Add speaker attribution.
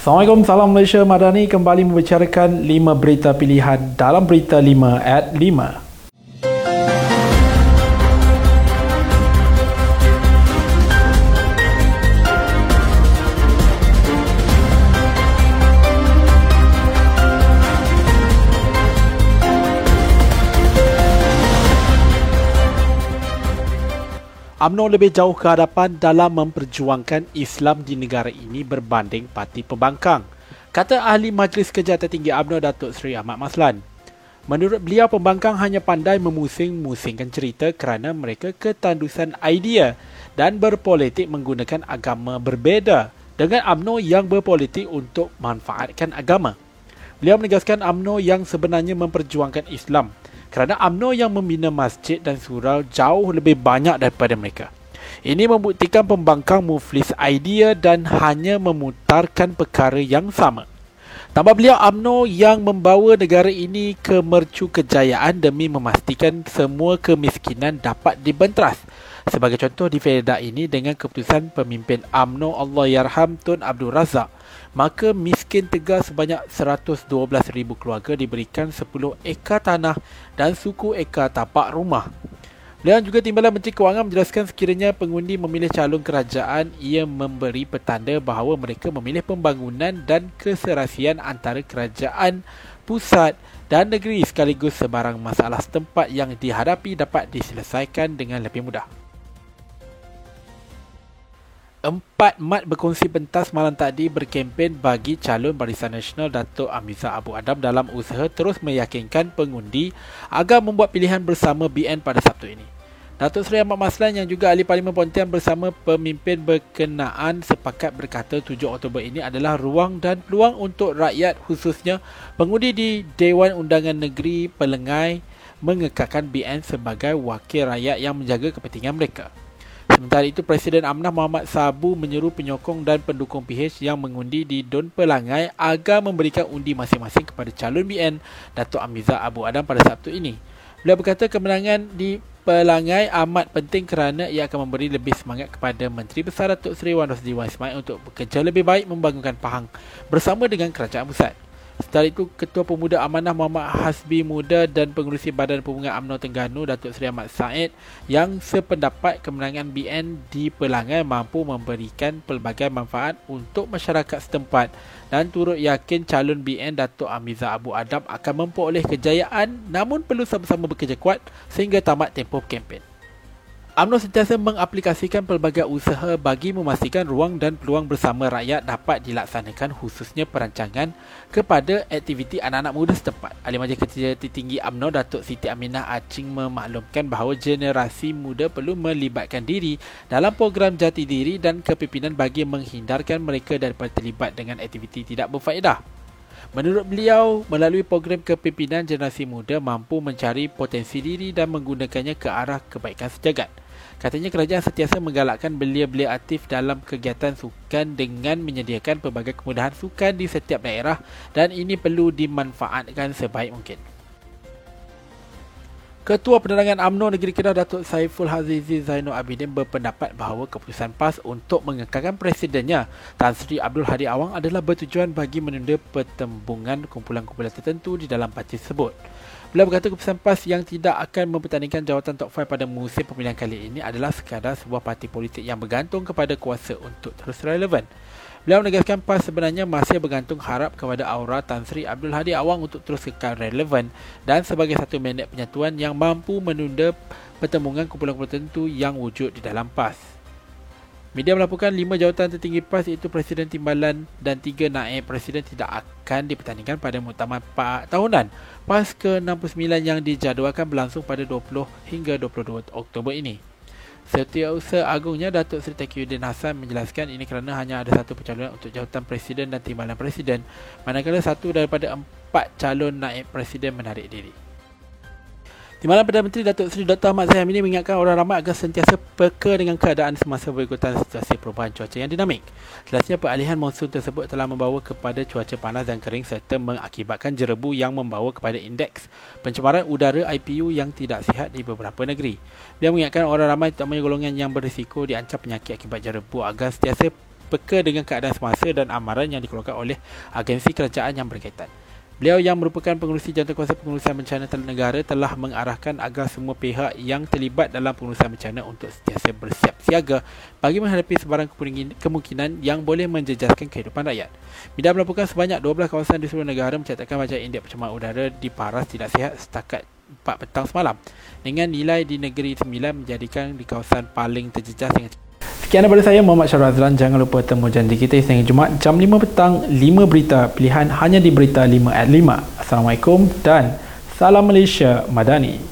Speaker 1: Assalamualaikum, salam Malaysia Madani kembali membicarakan 5 berita pilihan dalam berita 5 at 5. UMNO lebih jauh ke hadapan dalam memperjuangkan Islam di negara ini berbanding parti pembangkang. Kata ahli Majlis Kerja Tertinggi UMNO Datuk Seri Ahmad Maslan. Menurut beliau, pembangkang hanya pandai memusing-musingkan cerita kerana mereka ketandusan idea dan berpolitik menggunakan agama berbeza dengan UMNO yang berpolitik untuk manfaatkan agama. Beliau menegaskan UMNO yang sebenarnya memperjuangkan Islam kerana UMNO yang membina masjid dan surau jauh lebih banyak daripada mereka. Ini membuktikan pembangkang muflis idea dan hanya memutarkan perkara yang sama. Tambah beliau UMNO yang membawa negara ini ke mercu kejayaan demi memastikan semua kemiskinan dapat dibentras. Sebagai contoh di Fedah ini dengan keputusan pemimpin UMNO Allahyarham Tun Abdul Razak maka miskin tegar sebanyak 112,000 keluarga diberikan 10 ekar tanah dan suku ekar tapak rumah. Dan juga Timbalan Menteri Kewangan menjelaskan sekiranya pengundi memilih calon kerajaan, ia memberi petanda bahawa mereka memilih pembangunan dan keserasian antara kerajaan pusat dan negeri sekaligus sebarang masalah setempat yang dihadapi dapat diselesaikan dengan lebih mudah. Empat mat berkongsi pentas malam tadi berkempen bagi calon Barisan Nasional Datuk Amiza Abu Adam dalam usaha terus meyakinkan pengundi agar membuat pilihan bersama BN pada Sabtu ini. Datuk Seri Ahmad Maslan yang juga ahli Parlimen Pontian bersama pemimpin berkenaan sepakat berkata 7 Oktober ini adalah ruang dan peluang untuk rakyat khususnya pengundi di Dewan Undangan Negeri Pelengai mengekalkan BN sebagai wakil rakyat yang menjaga kepentingan mereka. Sementara itu, Presiden Amnah Muhammad Sabu menyeru penyokong dan pendukung PH yang mengundi di Don Pelangai agar memberikan undi masing-masing kepada calon BN Datuk Amiza Abu Adam pada Sabtu ini. Beliau berkata kemenangan di Pelangai amat penting kerana ia akan memberi lebih semangat kepada Menteri Besar Datuk Seri Wan Rosdi Wan Ismail untuk bekerja lebih baik membangunkan Pahang bersama dengan Kerajaan Pusat. Setelah itu, Ketua Pemuda Amanah Muhammad Hasbi Muda dan Pengurusi Badan Pemungat UMNO Tengganu Datuk Seri Ahmad Said yang sependapat kemenangan BN di Pelangai mampu memberikan pelbagai manfaat untuk masyarakat setempat dan turut yakin calon BN Datuk Amiza Abu Adam akan memperoleh kejayaan namun perlu sama-sama bekerja kuat sehingga tamat tempoh kempen. UMNO sentiasa mengaplikasikan pelbagai usaha bagi memastikan ruang dan peluang bersama rakyat dapat dilaksanakan khususnya perancangan kepada aktiviti anak-anak muda setempat. Ahli Majlis Kerja Tertinggi UMNO Datuk Siti Aminah Acing memaklumkan bahawa generasi muda perlu melibatkan diri dalam program jati diri dan kepimpinan bagi menghindarkan mereka daripada terlibat dengan aktiviti tidak berfaedah. Menurut beliau, melalui program kepimpinan generasi muda mampu mencari potensi diri dan menggunakannya ke arah kebaikan sejagat. Katanya kerajaan sentiasa menggalakkan belia-belia aktif dalam kegiatan sukan dengan menyediakan pelbagai kemudahan sukan di setiap daerah dan ini perlu dimanfaatkan sebaik mungkin. Ketua Penerangan UMNO Negeri Kedah Datuk Saiful Hazizi Zainul Abidin berpendapat bahawa keputusan PAS untuk mengekalkan presidennya Tan Sri Abdul Hadi Awang adalah bertujuan bagi menunda pertembungan kumpulan-kumpulan tertentu di dalam parti tersebut. Beliau berkata keputusan PAS yang tidak akan mempertandingkan jawatan top 5 pada musim pemilihan kali ini adalah sekadar sebuah parti politik yang bergantung kepada kuasa untuk terus relevan. Beliau menegaskan PAS sebenarnya masih bergantung harap kepada aura Tan Sri Abdul Hadi Awang untuk terus kekal relevan dan sebagai satu mandat penyatuan yang mampu menunda pertembungan kumpulan-kumpulan tertentu yang wujud di dalam PAS. Media melaporkan lima jawatan tertinggi PAS iaitu Presiden Timbalan dan tiga naib Presiden tidak akan dipertandingkan pada muktamar tahunan PAS ke-69 yang dijadualkan berlangsung pada 20 hingga 22 Oktober ini. Setiausaha Agungnya Datuk Seri Taqiyuddin Hassan menjelaskan ini kerana hanya ada satu pencalonan untuk jawatan Presiden dan Timbalan Presiden manakala satu daripada empat calon naib Presiden menarik diri. Timbalan Perdana Menteri Datuk Seri Dr. Ahmad Zahid ini mengingatkan orang ramai agar sentiasa peka dengan keadaan semasa berikutan situasi perubahan cuaca yang dinamik. Jelasnya peralihan monsun tersebut telah membawa kepada cuaca panas dan kering serta mengakibatkan jerebu yang membawa kepada indeks pencemaran udara IPU yang tidak sihat di beberapa negeri. Dia mengingatkan orang ramai terutamanya golongan yang berisiko diancam penyakit akibat jerebu agar sentiasa peka dengan keadaan semasa dan amaran yang dikeluarkan oleh agensi kerajaan yang berkaitan. Beliau yang merupakan pengurusi Jawatankuasa Pengurusan Bencana Negara telah mengarahkan agar semua pihak yang terlibat dalam pengurusan bencana untuk sentiasa bersiap siaga bagi menghadapi sebarang kemungkinan yang boleh menjejaskan kehidupan rakyat. Bidang melaporkan sebanyak 12 kawasan di seluruh negara mencatatkan wajah indeks pencemaran udara di paras tidak sihat setakat 4 petang semalam dengan nilai di negeri Sembilan menjadikan di kawasan paling terjejas dengan Sekian daripada saya Muhammad Syarul Azlan. Jangan lupa temu janji kita Isnin Jumaat Jam 5 petang 5 berita. Pilihan hanya di Berita 5 at 5 Assalamualaikum dan Salam Malaysia Madani